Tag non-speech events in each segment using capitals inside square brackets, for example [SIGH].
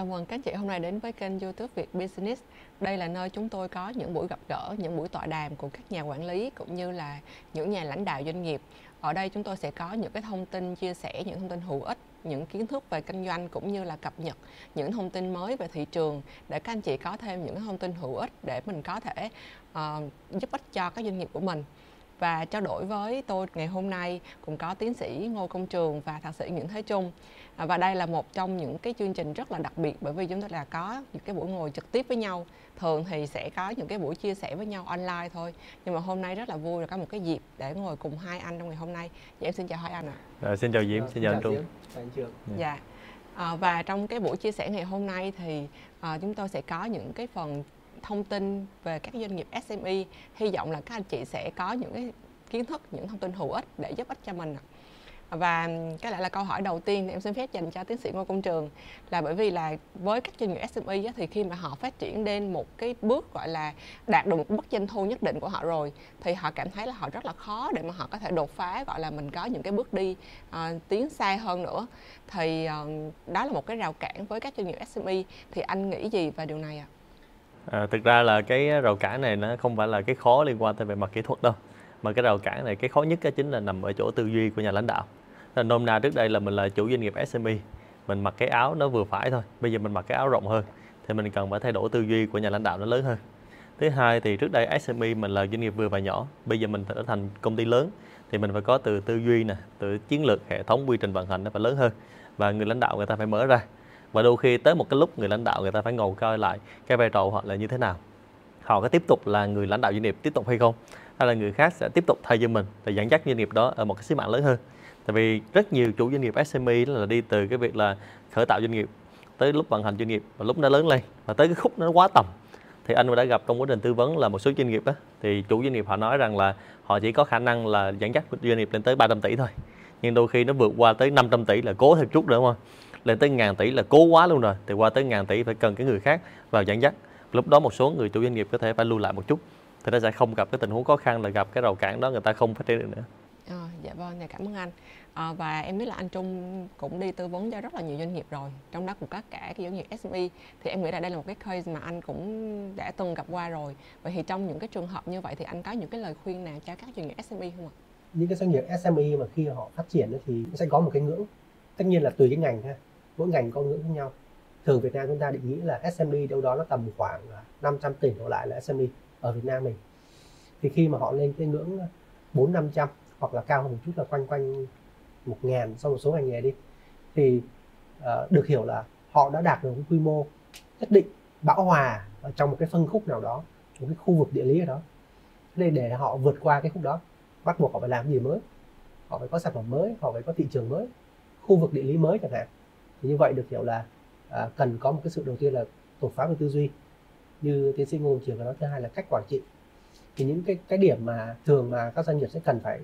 chào mừng các chị hôm nay đến với kênh YouTube Việt Business. Đây là nơi chúng tôi có những buổi gặp gỡ, những buổi tọa đàm của các nhà quản lý cũng như là những nhà lãnh đạo doanh nghiệp. Ở đây chúng tôi sẽ có những cái thông tin chia sẻ, những thông tin hữu ích, những kiến thức về kinh doanh cũng như là cập nhật những thông tin mới về thị trường để các anh chị có thêm những thông tin hữu ích để mình có thể uh, giúp ích cho các doanh nghiệp của mình và trao đổi với tôi ngày hôm nay cũng có tiến sĩ Ngô Công Trường và thạc sĩ Nguyễn Thế Trung và đây là một trong những cái chương trình rất là đặc biệt bởi vì chúng ta là có những cái buổi ngồi trực tiếp với nhau. Thường thì sẽ có những cái buổi chia sẻ với nhau online thôi. Nhưng mà hôm nay rất là vui là có một cái dịp để ngồi cùng hai anh trong ngày hôm nay. Dạ em xin chào hai anh ạ. À. xin chào Diễm xin chào anh Trung. dạ, dạ. À, và trong cái buổi chia sẻ ngày hôm nay thì à, chúng tôi sẽ có những cái phần thông tin về các doanh nghiệp SME hy vọng là các anh chị sẽ có những cái kiến thức những thông tin hữu ích để giúp ích cho mình và cái lại là câu hỏi đầu tiên thì em xin phép dành cho tiến sĩ Ngô Công Trường là bởi vì là với các doanh nghiệp SME thì khi mà họ phát triển đến một cái bước gọi là đạt được một mức doanh thu nhất định của họ rồi thì họ cảm thấy là họ rất là khó để mà họ có thể đột phá gọi là mình có những cái bước đi uh, tiến xa hơn nữa thì uh, đó là một cái rào cản với các doanh nghiệp SME thì anh nghĩ gì về điều này ạ? À? À, thực ra là cái rào cản này nó không phải là cái khó liên quan tới về mặt kỹ thuật đâu mà cái rào cản này cái khó nhất cái chính là nằm ở chỗ tư duy của nhà lãnh đạo là nôm na trước đây là mình là chủ doanh nghiệp SME mình mặc cái áo nó vừa phải thôi, bây giờ mình mặc cái áo rộng hơn. Thì mình cần phải thay đổi tư duy của nhà lãnh đạo nó lớn hơn. Thứ hai thì trước đây SME mình là doanh nghiệp vừa và nhỏ, bây giờ mình trở thành công ty lớn. Thì mình phải có từ tư duy nè, từ chiến lược, hệ thống quy trình vận hành nó phải lớn hơn. Và người lãnh đạo người ta phải mở ra. Và đôi khi tới một cái lúc người lãnh đạo người ta phải ngồi coi lại cái vai trò họ là như thế nào. Họ có tiếp tục là người lãnh đạo doanh nghiệp tiếp tục hay không? Hay là người khác sẽ tiếp tục thay cho mình để dẫn dắt doanh nghiệp đó ở một cái sứ mạng lớn hơn? Tại vì rất nhiều chủ doanh nghiệp SME đó là đi từ cái việc là khởi tạo doanh nghiệp tới lúc vận hành doanh nghiệp và lúc nó lớn lên và tới cái khúc nó quá tầm. Thì anh đã gặp trong quá trình tư vấn là một số doanh nghiệp đó, thì chủ doanh nghiệp họ nói rằng là họ chỉ có khả năng là dẫn dắt doanh nghiệp lên tới 300 tỷ thôi, nhưng đôi khi nó vượt qua tới 500 tỷ là cố thêm chút nữa, đúng không? Lên tới ngàn tỷ là cố quá luôn rồi, thì qua tới ngàn tỷ phải cần cái người khác vào dẫn dắt. Lúc đó một số người chủ doanh nghiệp có thể phải lưu lại một chút, thì nó sẽ không gặp cái tình huống khó khăn là gặp cái rào cản đó người ta không phát triển được nữa dạ vâng dạ cảm ơn anh. À, và em biết là anh Trung cũng đi tư vấn cho rất là nhiều doanh nghiệp rồi trong đó cũng có cả cái doanh nghiệp SME thì em nghĩ là đây là một cái case mà anh cũng đã từng gặp qua rồi. Vậy thì trong những cái trường hợp như vậy thì anh có những cái lời khuyên nào cho các doanh nghiệp SME không ạ? những cái doanh nghiệp SME mà khi họ phát triển thì sẽ có một cái ngưỡng. Tất nhiên là tùy cái ngành ha mỗi ngành có ngưỡng khác nhau. Thường Việt Nam chúng ta định nghĩ là SME đâu đó nó tầm khoảng à, 500 tỷ đổ lại là SME ở Việt Nam mình. Thì khi mà họ lên cái ngưỡng à, bốn năm trăm hoặc là cao hơn một chút là quanh quanh một ngàn sau một số ngành nghề đi. Thì uh, được hiểu là họ đã đạt được một quy mô nhất định bão hòa ở trong một cái phân khúc nào đó một cái khu vực địa lý ở đó. Nên để họ vượt qua cái khúc đó bắt buộc họ phải làm gì mới? Họ phải có sản phẩm mới họ phải có thị trường mới khu vực địa lý mới chẳng hạn. Thì như vậy được hiểu là à, cần có một cái sự đầu tiên là đột phá về tư duy. Như tiến sĩ ngô trường nói thứ hai là cách quản trị. Thì những cái cái điểm mà thường mà các doanh nghiệp sẽ cần phải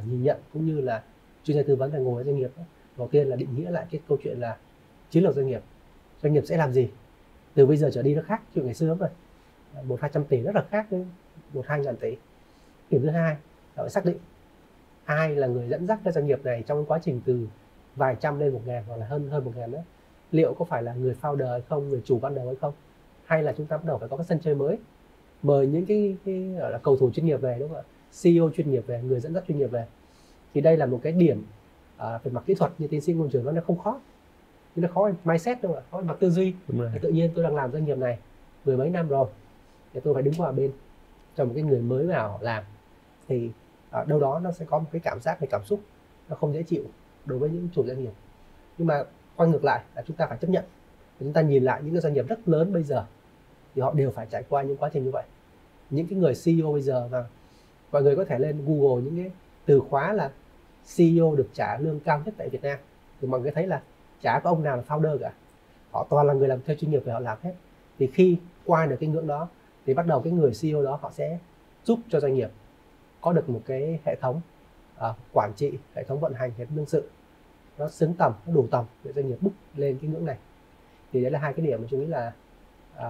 nhìn nhận cũng như là chuyên gia tư vấn phải ngồi với doanh nghiệp đầu tiên là định nghĩa lại cái câu chuyện là chiến lược doanh nghiệp doanh nghiệp sẽ làm gì? Từ bây giờ trở đi nó khác chuyện ngày xưa lắm rồi. À, một hai trăm tỷ rất là khác với một hai ngàn tỷ. Điểm thứ hai là phải xác định ai là người dẫn dắt cái doanh nghiệp này trong quá trình từ vài trăm lên một ngàn hoặc là hơn hơn một ngàn nữa. Liệu có phải là người founder hay không người chủ ban đầu hay không? Hay là chúng ta bắt đầu phải có cái sân chơi mới? Mời những cái, cái gọi là cầu thủ chuyên nghiệp về đúng không ạ? CEO chuyên nghiệp về người dẫn dắt chuyên nghiệp về thì đây là một cái điểm à, về mặt kỹ thuật như tiến sĩ ngôn trường nó không khó. Nhưng nó khó về mindset đâu ạ khó về mặt tư duy. Tự nhiên tôi đang làm doanh nghiệp này mười mấy năm rồi thì tôi phải đứng qua bên cho một cái người mới vào làm. Thì ở đâu đó nó sẽ có một cái cảm giác về cảm xúc nó không dễ chịu đối với những chủ doanh nghiệp. Nhưng mà quay ngược lại là chúng ta phải chấp nhận. Chúng ta nhìn lại những cái doanh nghiệp rất lớn bây giờ thì họ đều phải trải qua những quá trình như vậy. Những cái người CEO bây giờ và mọi người có thể lên Google những cái từ khóa là CEO được trả lương cao nhất tại Việt Nam. Thì mọi người thấy là chả có ông nào là founder cả. Họ toàn là người làm theo chuyên nghiệp và họ làm hết. Thì khi qua được cái ngưỡng đó thì bắt đầu cái người CEO đó họ sẽ giúp cho doanh nghiệp có được một cái hệ thống uh, quản trị hệ thống vận hành hệ thống nhân sự. Nó xứng tầm nó đủ tầm để doanh nghiệp bước lên cái ngưỡng này. Thì đấy là hai cái điểm mà chúng nghĩ là uh,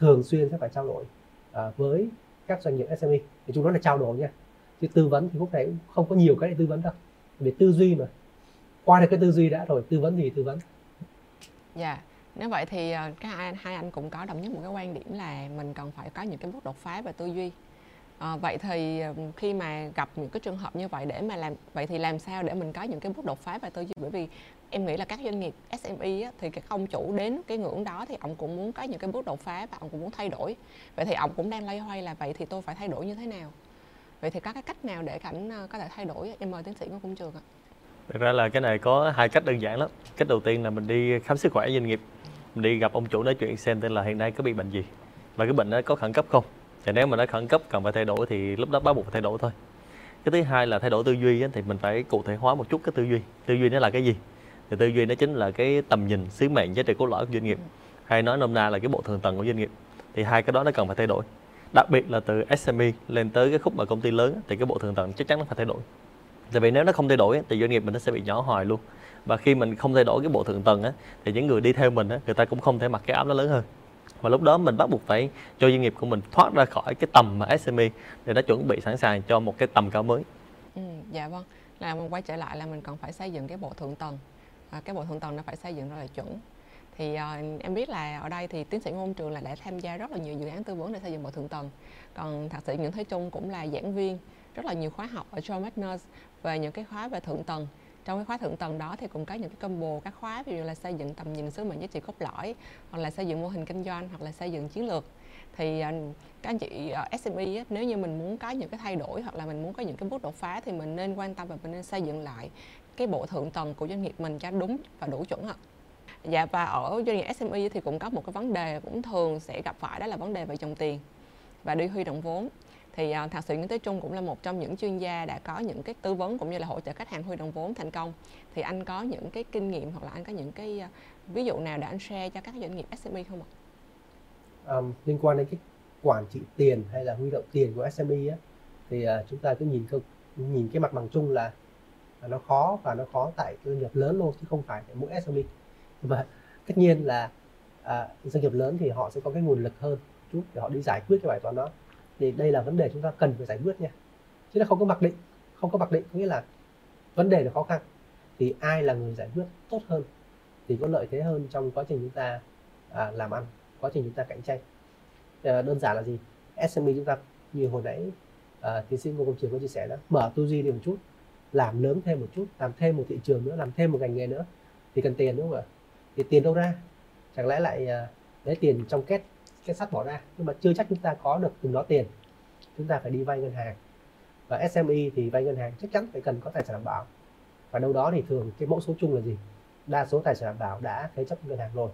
thường xuyên sẽ phải trao đổi uh, với các doanh nghiệp SME thì chúng nó là trao đổi nha. Chứ tư vấn thì lúc này cũng không có nhiều cái để tư vấn đâu. Về tư duy mà. Qua được cái tư duy đã rồi tư vấn gì tư vấn. Dạ. Nếu vậy thì ờ, các hai, hai anh cũng có đồng nhất một cái quan điểm là mình cần phải có những cái bước đột phá về tư duy. À, vậy thì ờ, khi mà gặp những cái trường hợp như vậy để mà làm vậy thì làm sao để mình có những cái bước đột phá về tư duy? Bởi vì em nghĩ là các doanh nghiệp SME á, thì cái ông chủ đến cái ngưỡng đó thì ông cũng muốn có những cái bước đột phá và ông cũng muốn thay đổi vậy thì ông cũng đang lay hoay là vậy thì tôi phải thay đổi như thế nào vậy thì có cái cách nào để cảnh ờ, có thể thay đổi em mời tiến sĩ Ngô Công Trường ạ Thực ra là cái này có hai cách đơn giản lắm. Cách đầu tiên là mình đi khám sức khỏe doanh nghiệp, mình đi gặp ông chủ nói chuyện xem tên là hiện nay có bị bệnh gì và cái bệnh đó có khẩn cấp không. Và nếu mà nó khẩn cấp cần phải thay đổi thì lúc đó bắt buộc phải thay đổi thôi. Cái thứ hai là thay đổi tư duy thì mình phải cụ thể hóa một chút cái tư duy. Tư duy nó là cái gì? Thì tư duy nó chính là cái tầm nhìn, sứ mệnh, giá trị cốt lõi của doanh nghiệp. Hay nói nôm na là cái bộ thường tầng của doanh nghiệp. Thì hai cái đó nó cần phải thay đổi. Đặc biệt là từ SME lên tới cái khúc mà công ty lớn thì cái bộ thường tầng chắc chắn nó phải thay đổi tại vì nếu nó không thay đổi thì doanh nghiệp mình nó sẽ bị nhỏ hoài luôn và khi mình không thay đổi cái bộ thượng tầng á, thì những người đi theo mình á, người ta cũng không thể mặc cái áo nó lớn hơn và lúc đó mình bắt buộc phải cho doanh nghiệp của mình thoát ra khỏi cái tầm mà SME để nó chuẩn bị sẵn sàng cho một cái tầm cao mới. Ừ, dạ vâng, là mình quay trở lại là mình cần phải xây dựng cái bộ thượng tầng. À, cái bộ thượng tầng nó phải xây dựng rất là chuẩn. Thì uh, em biết là ở đây thì tiến sĩ ngôn trường là đã tham gia rất là nhiều dự án tư vấn để xây dựng bộ thượng tầng. Còn thạc sĩ Nguyễn Thế Trung cũng là giảng viên rất là nhiều khóa học ở John Magnus về những cái khóa về thượng tầng trong cái khóa thượng tầng đó thì cũng có những cái combo các khóa ví dụ là xây dựng tầm nhìn sứ mệnh giá trị cốt lõi hoặc là xây dựng mô hình kinh doanh hoặc là xây dựng chiến lược thì à, các anh chị à, ở SME nếu như mình muốn có những cái thay đổi hoặc là mình muốn có những cái bước đột phá thì mình nên quan tâm và mình nên xây dựng lại cái bộ thượng tầng của doanh nghiệp mình cho đúng và đủ chuẩn ạ. Dạ và ở doanh nghiệp SME thì cũng có một cái vấn đề cũng thường sẽ gặp phải đó là vấn đề về dòng tiền và đi huy động vốn thì à, uh, thạc sĩ Nguyễn Thế Trung cũng là một trong những chuyên gia đã có những cái tư vấn cũng như là hỗ trợ khách hàng huy động vốn thành công thì anh có những cái kinh nghiệm hoặc là anh có những cái uh, ví dụ nào để anh share cho các doanh nghiệp SME không ạ? Um, liên quan đến cái quản trị tiền hay là huy động tiền của SME á, thì uh, chúng ta cứ nhìn nhìn cái mặt bằng chung là nó khó và nó khó tại doanh nghiệp lớn luôn chứ không phải mỗi SME và tất nhiên là à, doanh nghiệp lớn thì họ sẽ có cái nguồn lực hơn chút để họ đi giải quyết cái bài toán đó. Thì đây là vấn đề chúng ta cần phải giải quyết nha. Chứ là không có mặc định không có mặc định có nghĩa là vấn đề là khó khăn. Thì ai là người giải quyết tốt hơn thì có lợi thế hơn trong quá trình chúng ta à, làm ăn quá trình chúng ta cạnh tranh. À, đơn giản là gì? SME chúng ta như hồi nãy à, tiến sĩ ngô công trường có chia sẻ đó mở tư duy đi một chút làm lớn thêm một chút làm thêm một thị trường nữa làm thêm một ngành nghề nữa thì cần tiền đúng không ạ? Thì tiền đâu ra? Chẳng lẽ lại à, lấy tiền trong két, két sắt bỏ ra? Nhưng mà chưa chắc chúng ta có được từng đó tiền. Chúng ta phải đi vay ngân hàng. Và SME thì vay ngân hàng chắc chắn phải cần có tài sản đảm bảo. Và đâu đó thì thường cái mẫu số chung là gì? Đa số tài sản đảm bảo đã thế chấp ngân hàng rồi.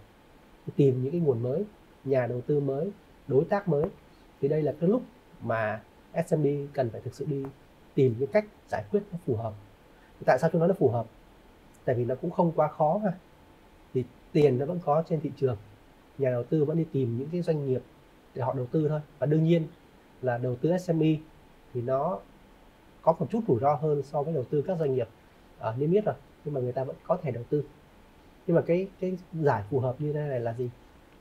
Tìm những cái nguồn mới nhà đầu tư mới đối tác mới. Thì đây là cái lúc mà SME cần phải thực sự đi tìm những cách giải quyết nó phù hợp. Tại sao chúng nói nó phù hợp? Tại vì nó cũng không quá khó ha thì tiền nó vẫn có trên thị trường. Nhà đầu tư vẫn đi tìm những cái doanh nghiệp để họ đầu tư thôi. Và đương nhiên là đầu tư SME thì nó có một chút rủi ro hơn so với đầu tư các doanh nghiệp. Ở niêm yết rồi, nhưng mà người ta vẫn có thể đầu tư. Nhưng mà cái cái giải phù hợp như thế này là gì?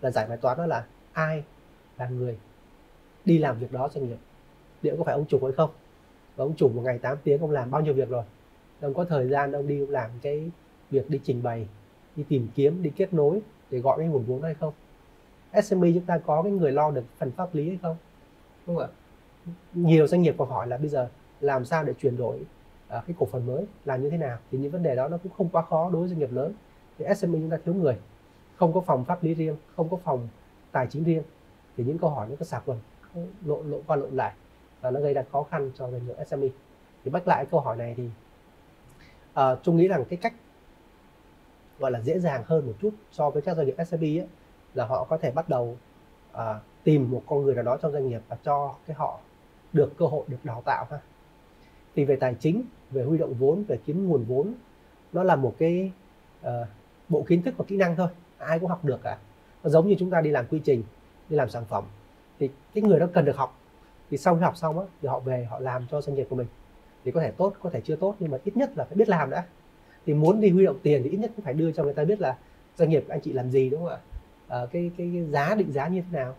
Là giải bài toán đó là ai là người đi làm việc đó doanh nghiệp? Liệu có phải ông chủ hay không? Và ông chủ một ngày 8 tiếng ông làm bao nhiêu việc rồi? Ông có thời gian ông đi ông làm cái việc đi trình bày đi tìm kiếm đi kết nối để gọi cái nguồn vốn hay không? SME chúng ta có cái người lo được phần pháp lý hay không? Đúng không ạ. Nhiều doanh nghiệp còn hỏi là bây giờ làm sao để chuyển đổi uh, cái cổ phần mới làm như thế nào? Thì những vấn đề đó nó cũng không quá khó đối với doanh nghiệp lớn. Thì SME chúng ta thiếu người không có phòng pháp lý riêng không có phòng tài chính riêng. Thì những câu hỏi nó có sạc quần lộ lộ qua lộ lại và nó gây ra khó khăn cho doanh nghiệp SME thì bắt lại câu hỏi này thì ờ, uh, trung nghĩ rằng cái cách gọi là dễ dàng hơn một chút so với các doanh nghiệp SME ấy, là họ có thể bắt đầu uh, tìm một con người nào đó trong doanh nghiệp và cho cái họ được cơ hội được đào tạo ha. Thì về tài chính về huy động vốn về kiếm nguồn vốn nó là một cái uh, bộ kiến thức và kỹ năng thôi ai cũng học được cả. Nó giống như chúng ta đi làm quy trình đi làm sản phẩm. Thì cái người đó cần được học thì sau khi học xong á thì họ về họ làm cho doanh nghiệp của mình. Thì có thể tốt có thể chưa tốt nhưng mà ít nhất là phải biết làm đã. Thì muốn đi huy động tiền thì ít nhất cũng phải đưa cho người ta biết là doanh nghiệp anh chị làm gì đúng không ạ? À, cái, cái cái giá định giá như thế nào.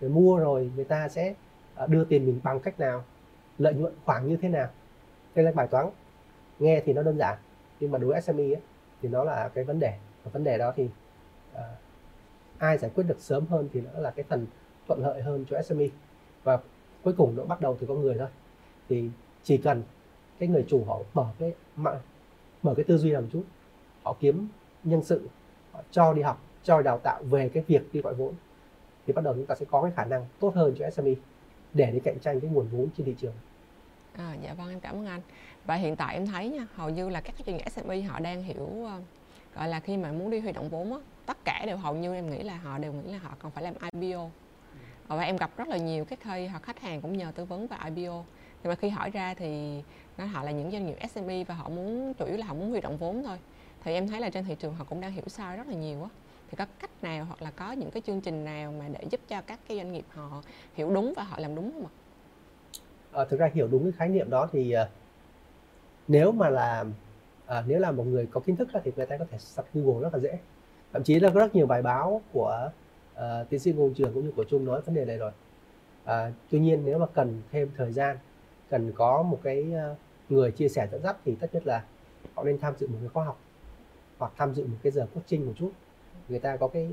Để mua rồi người ta sẽ ờ, đưa tiền mình bằng cách nào lợi nhuận khoảng như thế nào. Đây là bài toán. Nghe thì nó đơn giản nhưng mà đối với SME ấy, thì nó là cái vấn đề. Và vấn đề đó thì uh, ai giải quyết được sớm hơn thì nó là cái phần thuận lợi hơn cho SME và cuối cùng nó bắt đầu từ con người thôi thì chỉ cần cái người chủ họ mở cái mở cái tư duy làm chút họ kiếm nhân sự họ cho đi học cho đào tạo về cái việc đi gọi vốn thì bắt đầu chúng ta sẽ có cái khả năng tốt hơn cho SME để đi cạnh tranh cái nguồn vốn trên thị trường À, dạ vâng em cảm ơn anh. Và hiện tại em thấy nha, hầu như là các doanh nghiệp SME họ đang hiểu ờ, gọi là khi mà muốn đi huy động vốn á, tất cả đều hầu như em nghĩ là họ đều nghĩ là họ còn phải làm IPO. Và em gặp rất là nhiều cái thầy hoặc khách hàng cũng nhờ tư vấn về IPO. Nhưng mà khi hỏi ra thì nó họ là những doanh nghiệp SME và họ muốn chủ yếu là họ muốn huy động vốn thôi. Thì em thấy là trên thị trường họ cũng đang hiểu sai rất là nhiều á. Thì có cách nào hoặc là có những cái chương trình nào mà để giúp cho các cái doanh nghiệp họ hiểu đúng và họ làm đúng không ạ? à, thực ra hiểu đúng cái khái niệm đó thì uh, nếu mà là à, ờ, nếu là một người có kiến thức thì người ta có thể search Google rất là dễ thậm chí là có rất nhiều bài báo của uh, tiến sĩ Ngô Trường cũng như của Trung nói vấn đề này rồi. À, tuy nhiên nếu mà cần thêm thời gian cần có một cái uh, người chia sẻ dẫn dắt thì tất nhất là họ nên tham dự một cái khóa học hoặc tham dự một cái giờ coaching một chút. Người ta có cái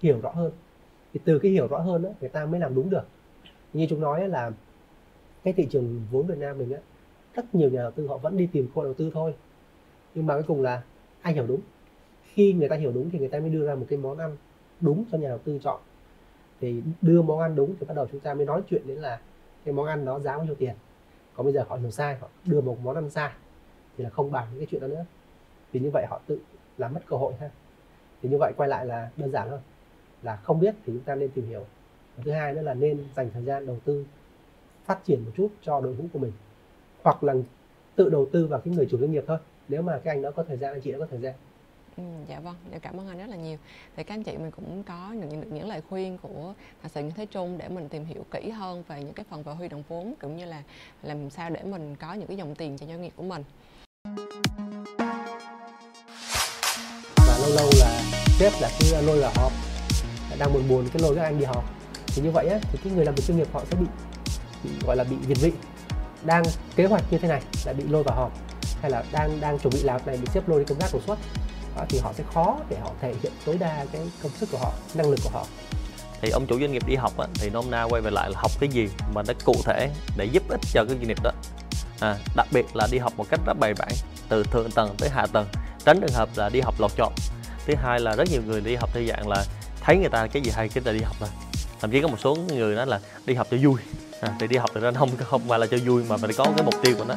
hiểu rõ hơn. Thì từ cái hiểu rõ hơn đó, người ta mới làm đúng được. Như chúng nói là cái thị trường vốn Việt Nam mình á rất nhiều nhà đầu tư họ vẫn đi tìm cơ đầu tư thôi. Nhưng mà cuối cùng là ai hiểu đúng? Khi người ta hiểu đúng thì người ta mới đưa ra một cái món ăn đúng cho nhà đầu tư chọn. Thì đưa món ăn đúng thì bắt đầu chúng ta mới nói chuyện đến là cái món ăn đó giá bao nhiêu tiền. Còn bây giờ họ hiểu sai, họ đưa một món ăn sai thì là không bàn những cái chuyện đó nữa. Vì như vậy họ tự làm mất cơ hội ha. Thì như vậy quay lại là đơn giản thôi. Là không biết thì chúng ta nên tìm hiểu. Và thứ hai nữa là nên dành thời gian đầu tư, phát triển một chút cho đội ngũ của mình. Hoặc là tự đầu tư vào cái người chủ doanh nghiệp thôi. Nếu mà cái anh đó có thời gian, anh chị đã có thời gian. Ừ, dạ vâng, dạ cảm ơn anh rất là nhiều. Thì các anh chị mình cũng có những được những lời khuyên của thạc sĩ Nguyễn Thế Trung để mình tìm hiểu kỹ hơn về những cái phần về huy động vốn cũng như là làm sao để mình có những cái dòng tiền cho doanh nghiệp của mình. Và lâu lâu là sếp là cứ lôi vào họp, đang buồn buồn cái lôi các anh đi họp. Thì như vậy á, thì cái người làm việc chuyên nghiệp họ sẽ bị bị gọi là bị việt vị đang kế hoạch như thế này lại bị lôi vào họp hay là đang đang chuẩn bị làm này bị xếp lôi đi công tác đột xuất Ờ, thì họ sẽ khó để họ thể hiện tối đa cái công sức của họ năng lực của họ. Thì ông chủ doanh nghiệp đi học á, thì nôm na quay về lại là học cái gì mà nó cụ thể để giúp ích cho cái doanh nghiệp đó. À, đặc biệt là đi học một cách rất bài bản từ thượng tầng tới hạ tầng tránh trường hợp là đi học lọt chọn. Thứ hai là rất nhiều người đi học theo dạng là thấy người ta cái gì hay cái ta đi học thôi. Thậm chí có một số người nói là đi học cho vui. À, thì đi học thì ra không không phải là cho vui mà phải có cái mục tiêu của nó.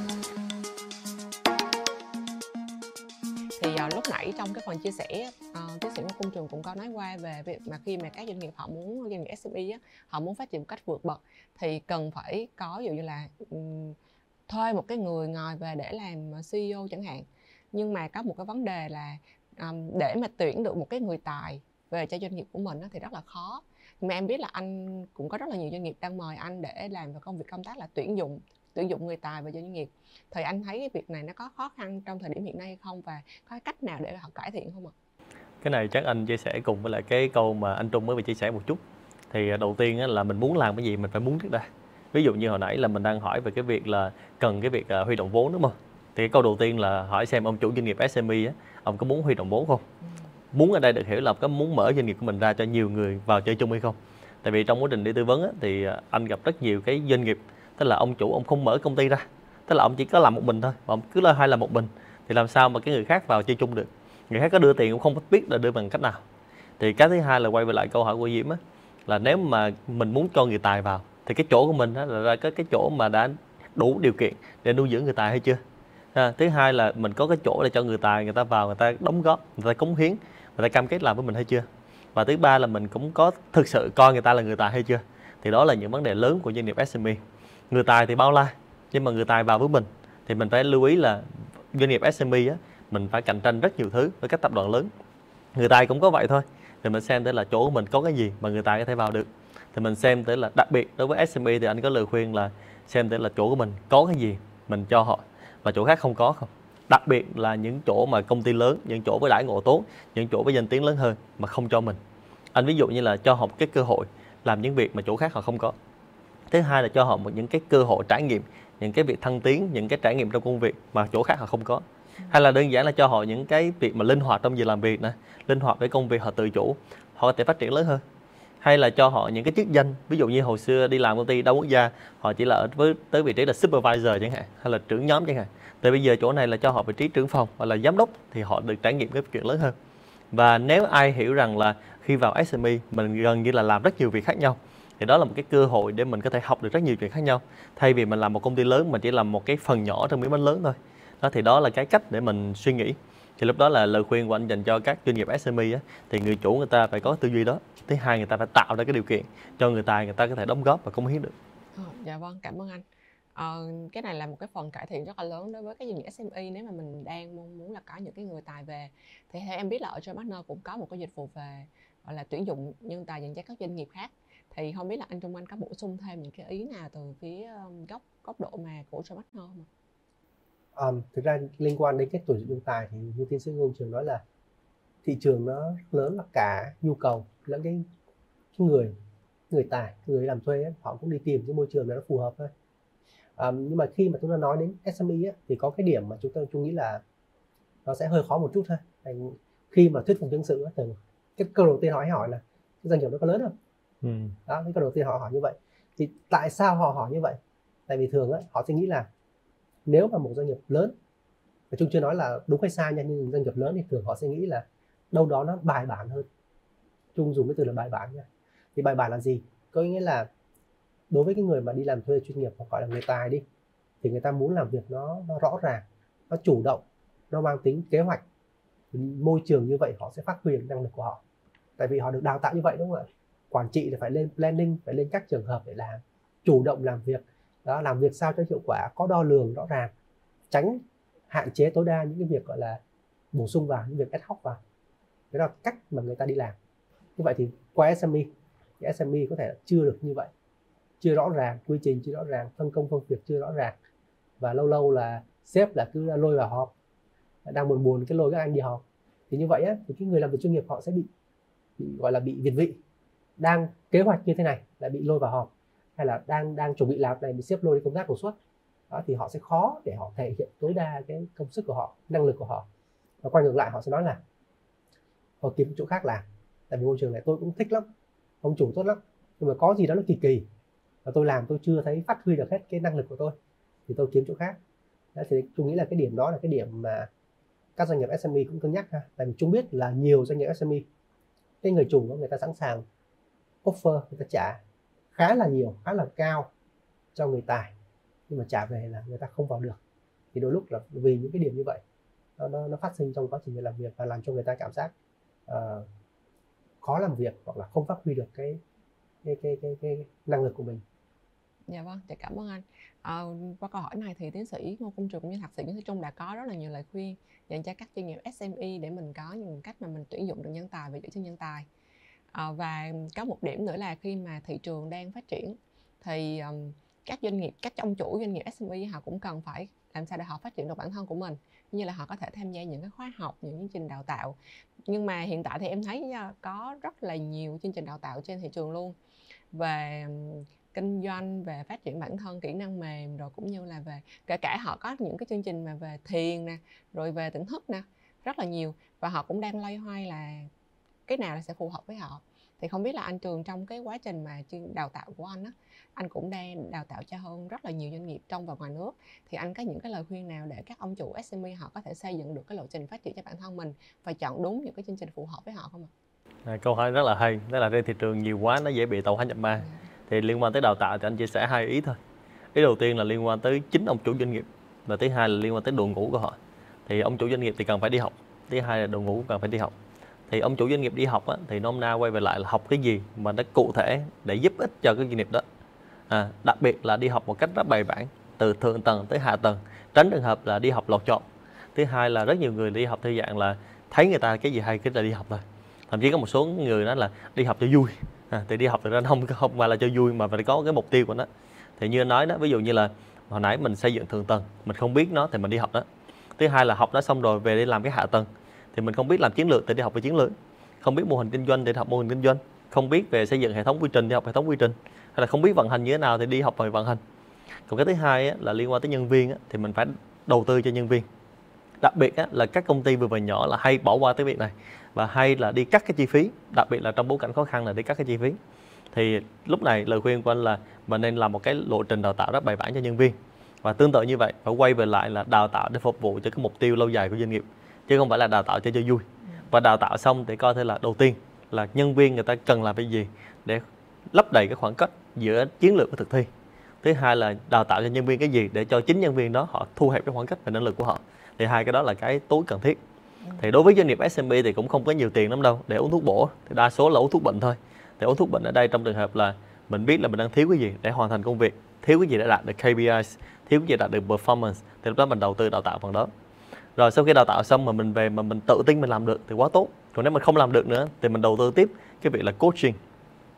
Trong cái phần chia sẻ uh, tiến sĩ Ngô Cung Trường cũng có nói qua về việc mà khi mà các doanh nghiệp họ muốn doanh nghiệp SME á, họ muốn phát triển một cách vượt bậc thì cần phải có ví dụ như là um, thuê một cái người ngồi về để làm CEO chẳng hạn. Nhưng mà có một cái vấn đề là um, để mà tuyển được một cái người tài về cho doanh nghiệp của mình á, thì rất là khó. Mà em biết là anh cũng có rất là nhiều doanh nghiệp đang mời anh để làm vào công việc công tác là tuyển dụng tuyển dụng người tài cho doanh nghiệp. Thì anh thấy cái việc này nó có khó khăn trong thời điểm hiện nay hay không và có cách nào để họ cải thiện không ạ? Cái này chắc anh chia sẻ cùng với lại cái câu mà anh Trung mới vừa chia sẻ một chút. Thì đầu tiên là mình muốn làm cái gì mình phải muốn trước đây ví dụ như hồi nãy là mình đang hỏi về cái việc là cần cái việc uh, huy động vốn đúng không? Thì cái câu đầu tiên là hỏi xem ông chủ doanh nghiệp SME á ông có muốn huy động vốn không? Ừ. Muốn ở đây được hiểu là có muốn mở doanh nghiệp của mình ra cho nhiều người vào chơi chung hay không? Tại vì trong quá trình đi tư vấn á, thì à, anh gặp rất nhiều cái doanh nghiệp tức là ông chủ ông không mở công ty ra. Tức là ông chỉ có làm một mình thôi và ông cứ là hay là một mình thì làm sao mà cái người khác vào chơi chung được? Người khác có đưa tiền cũng không biết là đưa bằng cách nào. Thì cái thứ hai là quay về lại câu hỏi của diễm á là nếu mà mình muốn cho người tài vào thì cái chỗ của mình á, là cái cái chỗ mà đã đủ điều kiện để nuôi dưỡng người tài hay chưa? À, thứ hai là mình có cái chỗ để cho người tài người ta vào người ta đóng góp người ta cống hiến người ta cam kết làm với mình hay chưa? Và thứ ba là mình cũng có thực sự coi người ta là người tài hay chưa? Thì đó là những vấn đề lớn của doanh nghiệp SME người tài thì bao la nhưng mà người tài vào với mình thì mình phải lưu ý là doanh nghiệp SME á, mình phải cạnh tranh rất nhiều thứ với các tập đoàn lớn. Người tài cũng có vậy thôi thì mình xem tới là chỗ của mình có cái gì mà người tài có thể vào được. Thì mình xem tới là đặc biệt đối với SME thì anh có lời khuyên là xem tới là chỗ của mình có cái gì mình cho họ và chỗ khác không có không. Đặc biệt là những chỗ mà công ty lớn những chỗ với đãi ngộ tốt những chỗ với danh tiếng lớn hơn mà không cho mình. Anh ví dụ như là cho họ cái cơ hội làm những việc mà chỗ khác họ không có thứ hai là cho họ một những cái cơ hội trải nghiệm, những cái việc thăng tiến, những cái trải nghiệm trong công việc mà chỗ khác họ không có. Hay là đơn giản là cho họ những cái việc mà linh hoạt trong giờ làm việc nè, linh hoạt với công việc họ tự chủ, họ có thể phát triển lớn hơn. Hay là cho họ những cái chức danh, ví dụ như hồi xưa đi làm công ty đa quốc gia, họ chỉ là ở với, tới vị trí là supervisor chẳng hạn, hay là trưởng nhóm chẳng hạn. Thì bây giờ chỗ này là cho họ vị trí trưởng phòng hoặc là giám đốc thì họ được trải nghiệm cái chuyện lớn hơn. Và nếu ai hiểu rằng là khi vào SME mình gần như là làm rất nhiều việc khác nhau thì đó là một cái cơ hội để mình có thể học được rất nhiều chuyện khác nhau. Thay vì mình làm một công ty lớn mình chỉ làm một cái phần nhỏ trong miếng bánh lớn thôi. Đó thì đó là cái cách để mình suy nghĩ. Thì lúc đó là lời khuyên của anh dành cho các doanh nghiệp SME á, thì người chủ người ta phải có tư duy đó. Thứ hai người ta phải tạo ra cái điều kiện cho người ta người ta có thể đóng góp và cống hiến được. Ừ, dạ vâng cảm ơn anh. Ờ, cái này là một cái phần cải thiện rất là lớn đối với các doanh nghiệp SME nếu mà mình đang mong muốn là có những cái người tài về. Thì theo em biết là ở trên Partner cũng có một cái dịch vụ về gọi là tuyển dụng nhân tài dành cho các doanh nghiệp khác thì không biết là anh Trung Anh có bổ sung thêm những cái ý nào từ phía góc góc độ mà của Joy Partner không ạ? thực ra liên quan đến cái tuyển dụng nhân tài thì như tiến sĩ Ngôn Trường nói là thị trường nó lớn là cả nhu cầu lẫn cái, cái người người tài người làm thuê ấy, họ cũng đi tìm cái môi trường này nó phù hợp thôi. À, nhưng mà khi mà chúng ta nói đến SME ấy, thì có cái điểm mà chúng ta chúng nghĩ là nó sẽ hơi khó một chút thôi. Tại khi mà thuyết phục nhân sự ấy, thường cái câu đầu tiên hỏi hỏi là cái doanh nghiệp nó có lớn không? Ừ. đó cái câu đầu tiên họ hỏi như vậy. Thì tại sao họ hỏi như vậy? Tại vì thường ấy, họ sẽ nghĩ là nếu mà một doanh nghiệp lớn và chung chưa nói là đúng hay sai nha nhưng doanh nghiệp lớn thì thường họ sẽ nghĩ là đâu đó nó bài bản hơn. Chung dùng cái từ là bài bản nha. Thì bài bản là gì? Có nghĩa là đối với cái người mà đi làm thuê chuyên nghiệp hoặc gọi là người tài đi thì người ta muốn làm việc nó nó rõ ràng nó chủ động nó mang tính kế hoạch. Môi trường như vậy họ sẽ phát huy được năng lực của họ. Tại vì họ được đào tạo như vậy đúng không ạ? Quản trị là phải lên planning phải lên các trường hợp để làm chủ động làm việc. Đó làm việc sao cho hiệu quả có đo lường rõ ràng tránh hạn chế tối đa những cái việc gọi là bổ sung vào những việc ad hoc vào. Đó là cách mà người ta đi làm. Như vậy thì qua SME thì SME có thể chưa được như vậy. Chưa rõ ràng quy trình chưa rõ ràng phân công công việc chưa rõ ràng. Và lâu lâu là sếp là cứ lôi vào họp đang buồn buồn cái lôi các anh đi họp. Thì như vậy á, thì cái người làm việc chuyên nghiệp họ sẽ bị, bị gọi là bị việt vị đang kế hoạch như thế này lại bị lôi vào họp hay là đang đang chuẩn bị làm này bị xếp lôi đi công tác đột xuất đó, thì họ sẽ khó để họ thể hiện tối đa cái công sức của họ năng lực của họ. Và quay ngược lại họ sẽ nói là họ kiếm chỗ khác làm tại vì môi trường này tôi cũng thích lắm ông chủ tốt lắm nhưng mà có gì đó nó kỳ kỳ và tôi làm tôi chưa thấy phát huy được hết cái năng lực của tôi thì tôi kiếm chỗ khác. Đó, thì tôi nghĩ là cái điểm đó là cái điểm mà các doanh nghiệp SME cũng cân nhắc ha tại vì chúng biết là nhiều doanh nghiệp SME cái người chủ đó người ta sẵn sàng offer người ta trả khá là nhiều khá là cao cho người tài nhưng mà trả về là người ta không vào được thì đôi lúc là vì những cái điểm như vậy nó, nó, nó phát sinh trong quá trình làm việc và làm cho người ta cảm giác uh, khó làm việc hoặc là không phát huy được cái cái cái cái, cái năng lực của mình Dạ vâng, dạ cảm ơn anh. À, qua câu hỏi này thì tiến sĩ Ngô Công Trường cũng như thạc sĩ Nguyễn Thế Trung đã có rất là nhiều lời khuyên dành cho các doanh nghiệp SME để mình có những cách mà mình tuyển dụng được nhân tài và giữ chân nhân tài. À, và có một điểm nữa là khi mà thị trường đang phát triển thì um, các doanh nghiệp, các ông chủ doanh nghiệp SME họ cũng cần phải làm sao để họ phát triển được bản thân của mình. Như là họ có thể tham gia những cái khóa học những chương trình đào tạo. Nhưng mà hiện tại thì em thấy ờ, có rất là nhiều chương trình đào tạo trên thị trường luôn. Về kinh doanh về phát triển bản thân kỹ năng mềm rồi cũng như là về kể cả họ có những cái chương trình mà về thiền nè rồi về tỉnh thức nè rất là nhiều. Và họ cũng đang loay hoay là cái nào sẽ phù hợp với họ thì không biết là anh trường trong cái quá trình mà đào tạo của anh á anh cũng đang đào tạo cho hơn rất là nhiều doanh nghiệp trong và ngoài nước thì anh có những cái lời khuyên nào để các ông chủ SME họ có thể xây dựng được cái lộ trình phát triển cho bản thân mình và chọn đúng những cái chương trình phù hợp với họ không ạ? À, câu hỏi rất là hay, đó là trên thị trường nhiều quá nó dễ bị tàu hỏa nhập ma. Ừ. Thì liên quan tới đào tạo thì anh chia sẻ hai ý thôi. Ý đầu tiên là liên quan tới chính ông chủ doanh nghiệp và thứ hai là liên quan tới đội ngũ của họ. Thì ông chủ doanh nghiệp thì cần phải đi học, thứ hai là đội ngũ cần phải đi học thì ông chủ doanh nghiệp đi học á, thì nôm na quay về lại là học cái gì mà nó cụ thể để giúp ích cho cái doanh nghiệp đó. À, đặc biệt là đi học một cách rất bài bản từ thượng tầng tới hạ tầng tránh trường hợp là đi học lọt chọn. Thứ hai là rất nhiều người đi học theo dạng là thấy người ta cái gì hay cái là đi học thôi. Thậm chí có một số người nói là đi học cho vui. À, thì đi học thực ra không không mà là cho vui mà phải có cái mục tiêu của nó. Thì như nói đó ví dụ như là hồi nãy mình xây dựng thượng tầng mình không biết nó thì mình đi học đó. Thứ hai là học nó xong rồi về đi làm cái hạ tầng thì mình không biết làm chiến lược thì đi học về chiến lược không biết mô hình kinh doanh thì đi học mô hình kinh doanh không biết về xây dựng hệ thống quy trình thì học hệ thống quy trình hay là không biết vận hành như thế nào thì đi học về vận hành. Còn cái thứ hai á, là liên quan tới nhân viên á, thì mình phải đầu tư cho nhân viên. Đặc biệt á, là các công ty vừa và nhỏ là hay bỏ qua cái việc này và hay là đi cắt cái chi phí đặc biệt là trong bối cảnh khó khăn là đi cắt cái chi phí. Thì lúc này lời khuyên của anh là mình nên làm một cái lộ trình đào tạo rất bài bản cho nhân viên và tương tự như vậy phải quay về lại là đào tạo để phục vụ cho cái mục tiêu lâu dài của doanh nghiệp chứ không phải là đào tạo cho cho vui. Và đào tạo xong thì coi thế là đầu tiên là nhân viên người ta cần làm cái gì để lấp đầy cái khoảng cách giữa chiến lược và thực thi. Thứ hai là đào tạo cho nhân viên cái gì để cho chính nhân viên đó họ thu hẹp cái khoảng cách về năng lực của họ. Thì hai cái đó là cái tối cần thiết. Thì đối với doanh nghiệp SME thì cũng không có nhiều tiền lắm đâu, để uống thuốc bổ. Thì đa số là uống thuốc bệnh thôi. Thì uống thuốc bệnh ở đây trong trường hợp là mình biết là mình đang thiếu cái gì để hoàn thành công việc, thiếu cái gì để đạt được KPIs thiếu cái gì đạt được performance. Thì lúc đó mình đầu tư đào tạo phần đó rồi sau khi đào tạo xong mà mình về mà mình tự tin mình làm được thì quá tốt. Còn nếu mình không làm được nữa thì mình đầu tư tiếp cái việc là coaching.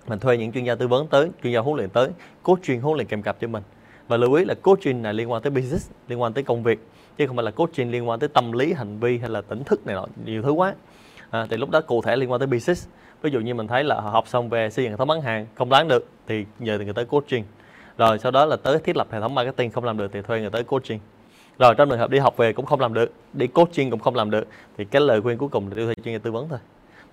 Mình thuê những chuyên gia tư vấn tới chuyên gia huấn luyện tới coaching huấn luyện kèm cặp cho mình. Và lưu ý là coaching này liên quan tới business liên quan tới công việc chứ không phải là coaching liên quan tới tâm lý hành vi hay là tỉnh thức này nọ nhiều thứ quá. À, thì lúc đó cụ thể liên quan tới business. Ví dụ như mình thấy là học xong về xây dựng hệ thống bán hàng không bán được thì nhờ người tới coaching. Rồi sau đó là tới thiết lập hệ thống marketing không làm được thì thuê người tới coaching rồi trong trường hợp đi học về cũng không làm được đi coaching cũng không làm được thì cái lời khuyên cuối cùng là đi thuê chuyên gia tư vấn thôi.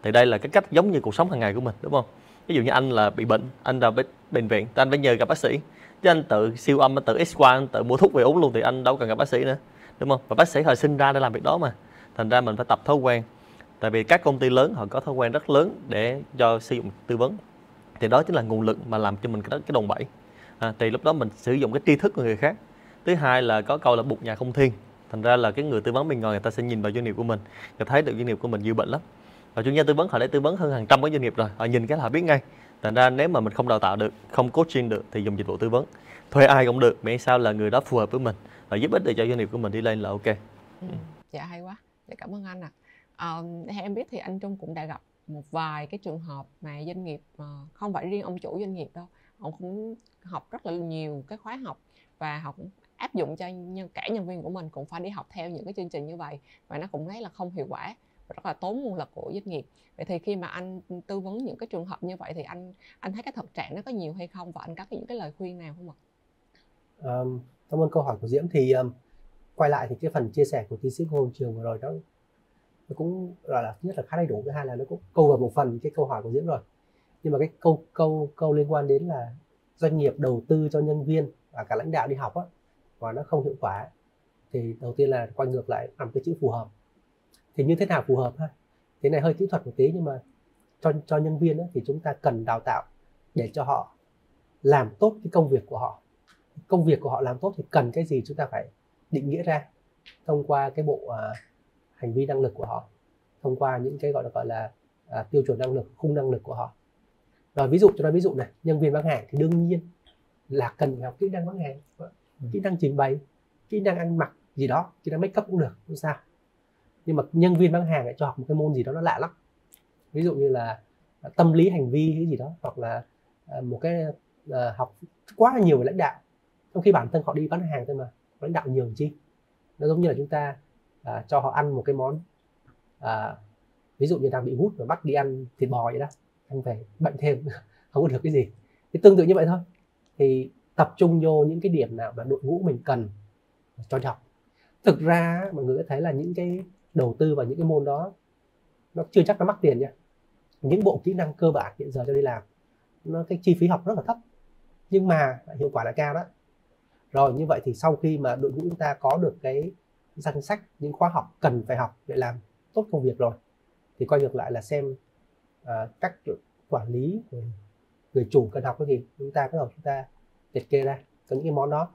Thì đây là cái cách giống như cuộc sống hàng ngày của mình đúng không? Ví dụ như anh là bị bệnh anh ra bệnh viện thì anh phải nhờ gặp bác sĩ. Chứ anh tự siêu âm anh tự x quang anh tự mua thuốc về uống luôn thì anh đâu cần gặp bác sĩ nữa đúng không? Và bác sĩ hồi sinh ra để làm việc đó mà. Thành ra mình phải tập thói quen. Tại vì các công ty lớn họ có thói quen rất lớn để cho sử dụng tư vấn. Thì đó chính là nguồn lực mà làm cho mình cái, cái đòn bẩy. À, thì lúc đó mình sử dụng cái tri thức của người khác thứ hai là có câu là bục nhà không thiên. Thành ra là cái người tư vấn bên ngoài người ta sẽ nhìn vào doanh nghiệp của mình. Và thấy được doanh nghiệp của mình nhiều bệnh lắm. Và chuyên gia tư vấn họ đã tư vấn hơn hàng trăm cái doanh nghiệp rồi. Họ nhìn cái là họ biết ngay. Thành ra nếu mà mình không đào tạo được không coaching được thì dùng dịch vụ tư vấn. Thuê ai cũng được miễn sao là người đó phù hợp với mình và giúp ích để cho doanh nghiệp của mình đi lên là ok. Ừ. dạ hay quá. Dạ cảm ơn anh ạ. À. à, theo em biết thì anh Trung cũng đã gặp một vài cái trường hợp mà doanh nghiệp uh, không phải riêng ông chủ doanh nghiệp đâu. Ông cũng học rất là nhiều cái khóa học và họ cũng áp dụng cho nhân cả nhân viên của mình cũng phải đi học theo những cái chương trình như vậy và nó cũng thấy là không hiệu quả rất là tốn nguồn lực của doanh nghiệp. Vậy thì khi mà anh tư vấn những cái trường hợp như vậy thì anh anh thấy cái thực trạng nó có nhiều hay không và anh có những cái lời khuyên nào không ạ? Um, cảm ơn câu hỏi của diễm. Thì um, quay lại thì cái phần chia sẻ của tiến sĩ ngô trường vừa rồi đó nó cũng gọi là thứ nhất là khá đầy đủ thứ hai là nó cũng câu vào một phần cái câu hỏi của diễm rồi. Nhưng mà cái câu câu câu liên quan đến là doanh nghiệp đầu tư cho nhân viên và cả lãnh đạo đi học á và nó không hiệu quả thì đầu tiên là quay ngược lại làm cái chữ phù hợp. Thì như thế nào phù hợp ha? Thế này hơi kỹ thuật một tí nhưng mà cho cho nhân viên đó, thì chúng ta cần đào tạo để cho họ làm tốt cái công việc của họ. Công việc của họ làm tốt thì cần cái gì chúng ta phải định nghĩa ra thông qua cái bộ à, hành vi năng lực của họ thông qua những cái gọi là gọi là à, tiêu chuẩn năng lực khung năng lực của họ. Rồi ví dụ cho nói ví dụ này nhân viên bán hàng thì đương nhiên là cần phải học kỹ năng bán hàng. Ừ. kỹ năng trình bày kỹ năng ăn mặc gì đó kỹ năng make up cũng được không sao. Nhưng mà nhân viên bán hàng lại cho học một cái môn gì đó nó lạ lắm. Ví dụ như là à, tâm lý hành vi cái gì đó hoặc là à, một cái uh, học quá là nhiều về lãnh đạo. Trong khi bản thân họ đi bán hàng thôi mà lãnh đạo nhường chi? Nó giống như là chúng ta uh, cho họ ăn một cái món uh, ví dụ như đang bị hút và bắt đi ăn thịt bò vậy đó anh phải bệnh thêm [LAUGHS] không có được cái gì. Thì tương tự như vậy thôi. Thì tập trung vô những cái điểm nào mà đội ngũ mình cần cho học thực ra mọi người có thấy là những cái đầu tư vào những cái môn đó nó chưa chắc nó mắc tiền nha. Những bộ kỹ năng cơ bản hiện giờ cho đi làm nó cái chi phí học rất là thấp nhưng mà hiệu quả là cao đó. Rồi như vậy thì sau khi mà đội ngũ chúng ta có được cái danh sách những khóa học cần phải học để làm tốt công việc rồi thì quay ngược lại là xem uh, cách quản lý người chủ cần học cái gì. Chúng ta bắt đầu chúng ta liệt kê ra có những cái món đó.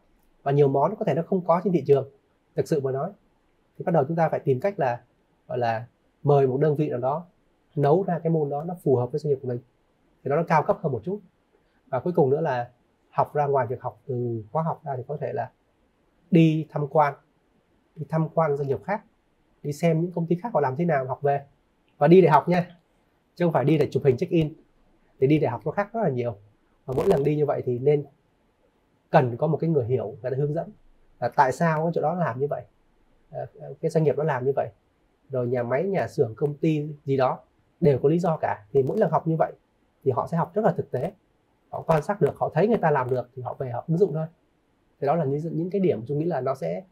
Và nhiều món có thể nó không có trên thị trường, thực sự mà nói. Thì bắt đầu chúng ta phải tìm cách là, gọi là, mời một đơn vị nào đó nấu ra cái môn đó nó phù hợp với doanh nghiệp của mình. Thì nó cao cấp hơn một chút. Và cuối cùng nữa là học ra ngoài việc học, từ khóa học ra thì có thể là đi tham quan, đi tham quan doanh nghiệp khác, đi xem những công ty khác họ làm thế nào, học về. Và đi để học nha, chứ không phải đi để chụp hình check in. Thì đi để học nó khác rất là nhiều. Và mỗi lần đi như vậy thì nên cần có một cái người hiểu người ta hướng dẫn. Là tại sao cái chỗ đó làm như vậy? Ờ, cái doanh nghiệp nó làm như vậy. Rồi nhà máy nhà xưởng công ty gì đó đều có lý do cả. Thì mỗi lần học như vậy thì họ sẽ học rất là thực tế. Họ quan sát được họ thấy người ta làm được thì họ về họ ứng dụng thôi. Thì đó là những, những cái điểm tôi nghĩ là nó sẽ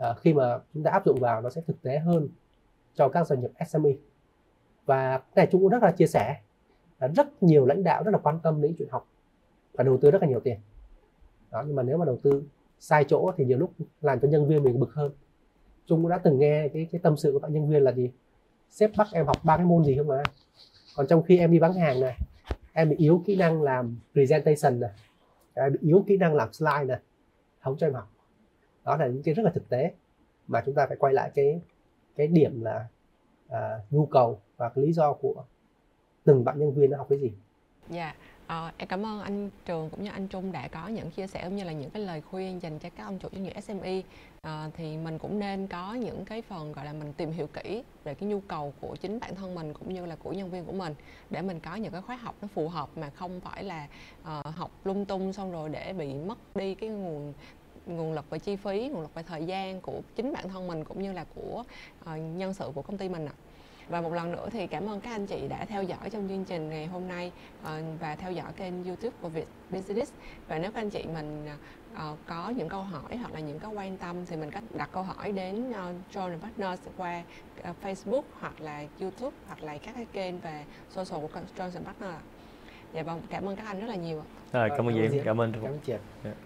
uh, khi mà chúng ta áp dụng vào nó sẽ thực tế hơn cho các doanh nghiệp SME và cái này chúng cũng rất là chia sẻ. Là rất nhiều lãnh đạo rất là quan tâm đến chuyện học và đầu tư rất là nhiều tiền đó nhưng mà nếu mà đầu tư sai chỗ thì nhiều lúc làm cho nhân viên mình bực hơn. Trung cũng đã từng nghe cái cái tâm sự của bạn nhân viên là gì? Sếp bắt em học ba cái môn gì không mà còn trong khi em đi bán hàng này em bị yếu kỹ năng làm presentation này em bị yếu kỹ năng làm slide này không cho em học. Đó là những cái rất là thực tế mà chúng ta phải quay lại cái cái điểm là à, nhu cầu và cái lý do của từng bạn nhân viên nó học cái gì. Dạ. yeah. À, em cảm ơn anh Trường cũng như anh Trung đã có những chia sẻ cũng như là những cái lời khuyên dành cho các ông chủ doanh nghiệp SME. À, ờ, thì mình cũng nên có những cái phần gọi là mình tìm hiểu kỹ về cái nhu cầu của chính bản thân mình cũng như là của nhân viên của mình để mình có những cái khóa học nó phù hợp mà không phải là à, học lung tung xong rồi để bị mất đi cái nguồn nguồn lực về chi phí, nguồn lực về thời gian của chính bản thân mình cũng như là của uh, nhân sự của công ty mình ạ. À và một lần nữa thì cảm ơn các anh chị đã theo dõi trong chương trình ngày hôm nay uh, và theo dõi kênh youtube của Việt Business và nếu các anh chị mình uh, có những câu hỏi hoặc là những cái quan tâm thì mình có đặt câu hỏi đến uh, John Partners qua uh, Facebook hoặc là YouTube hoặc là các cái kênh về social của Johnson Partners. Dạ vâng, cảm ơn các anh rất là nhiều. Rồi, cảm ơn Diệp, cảm ơn. Cảm ơn chị. Yeah.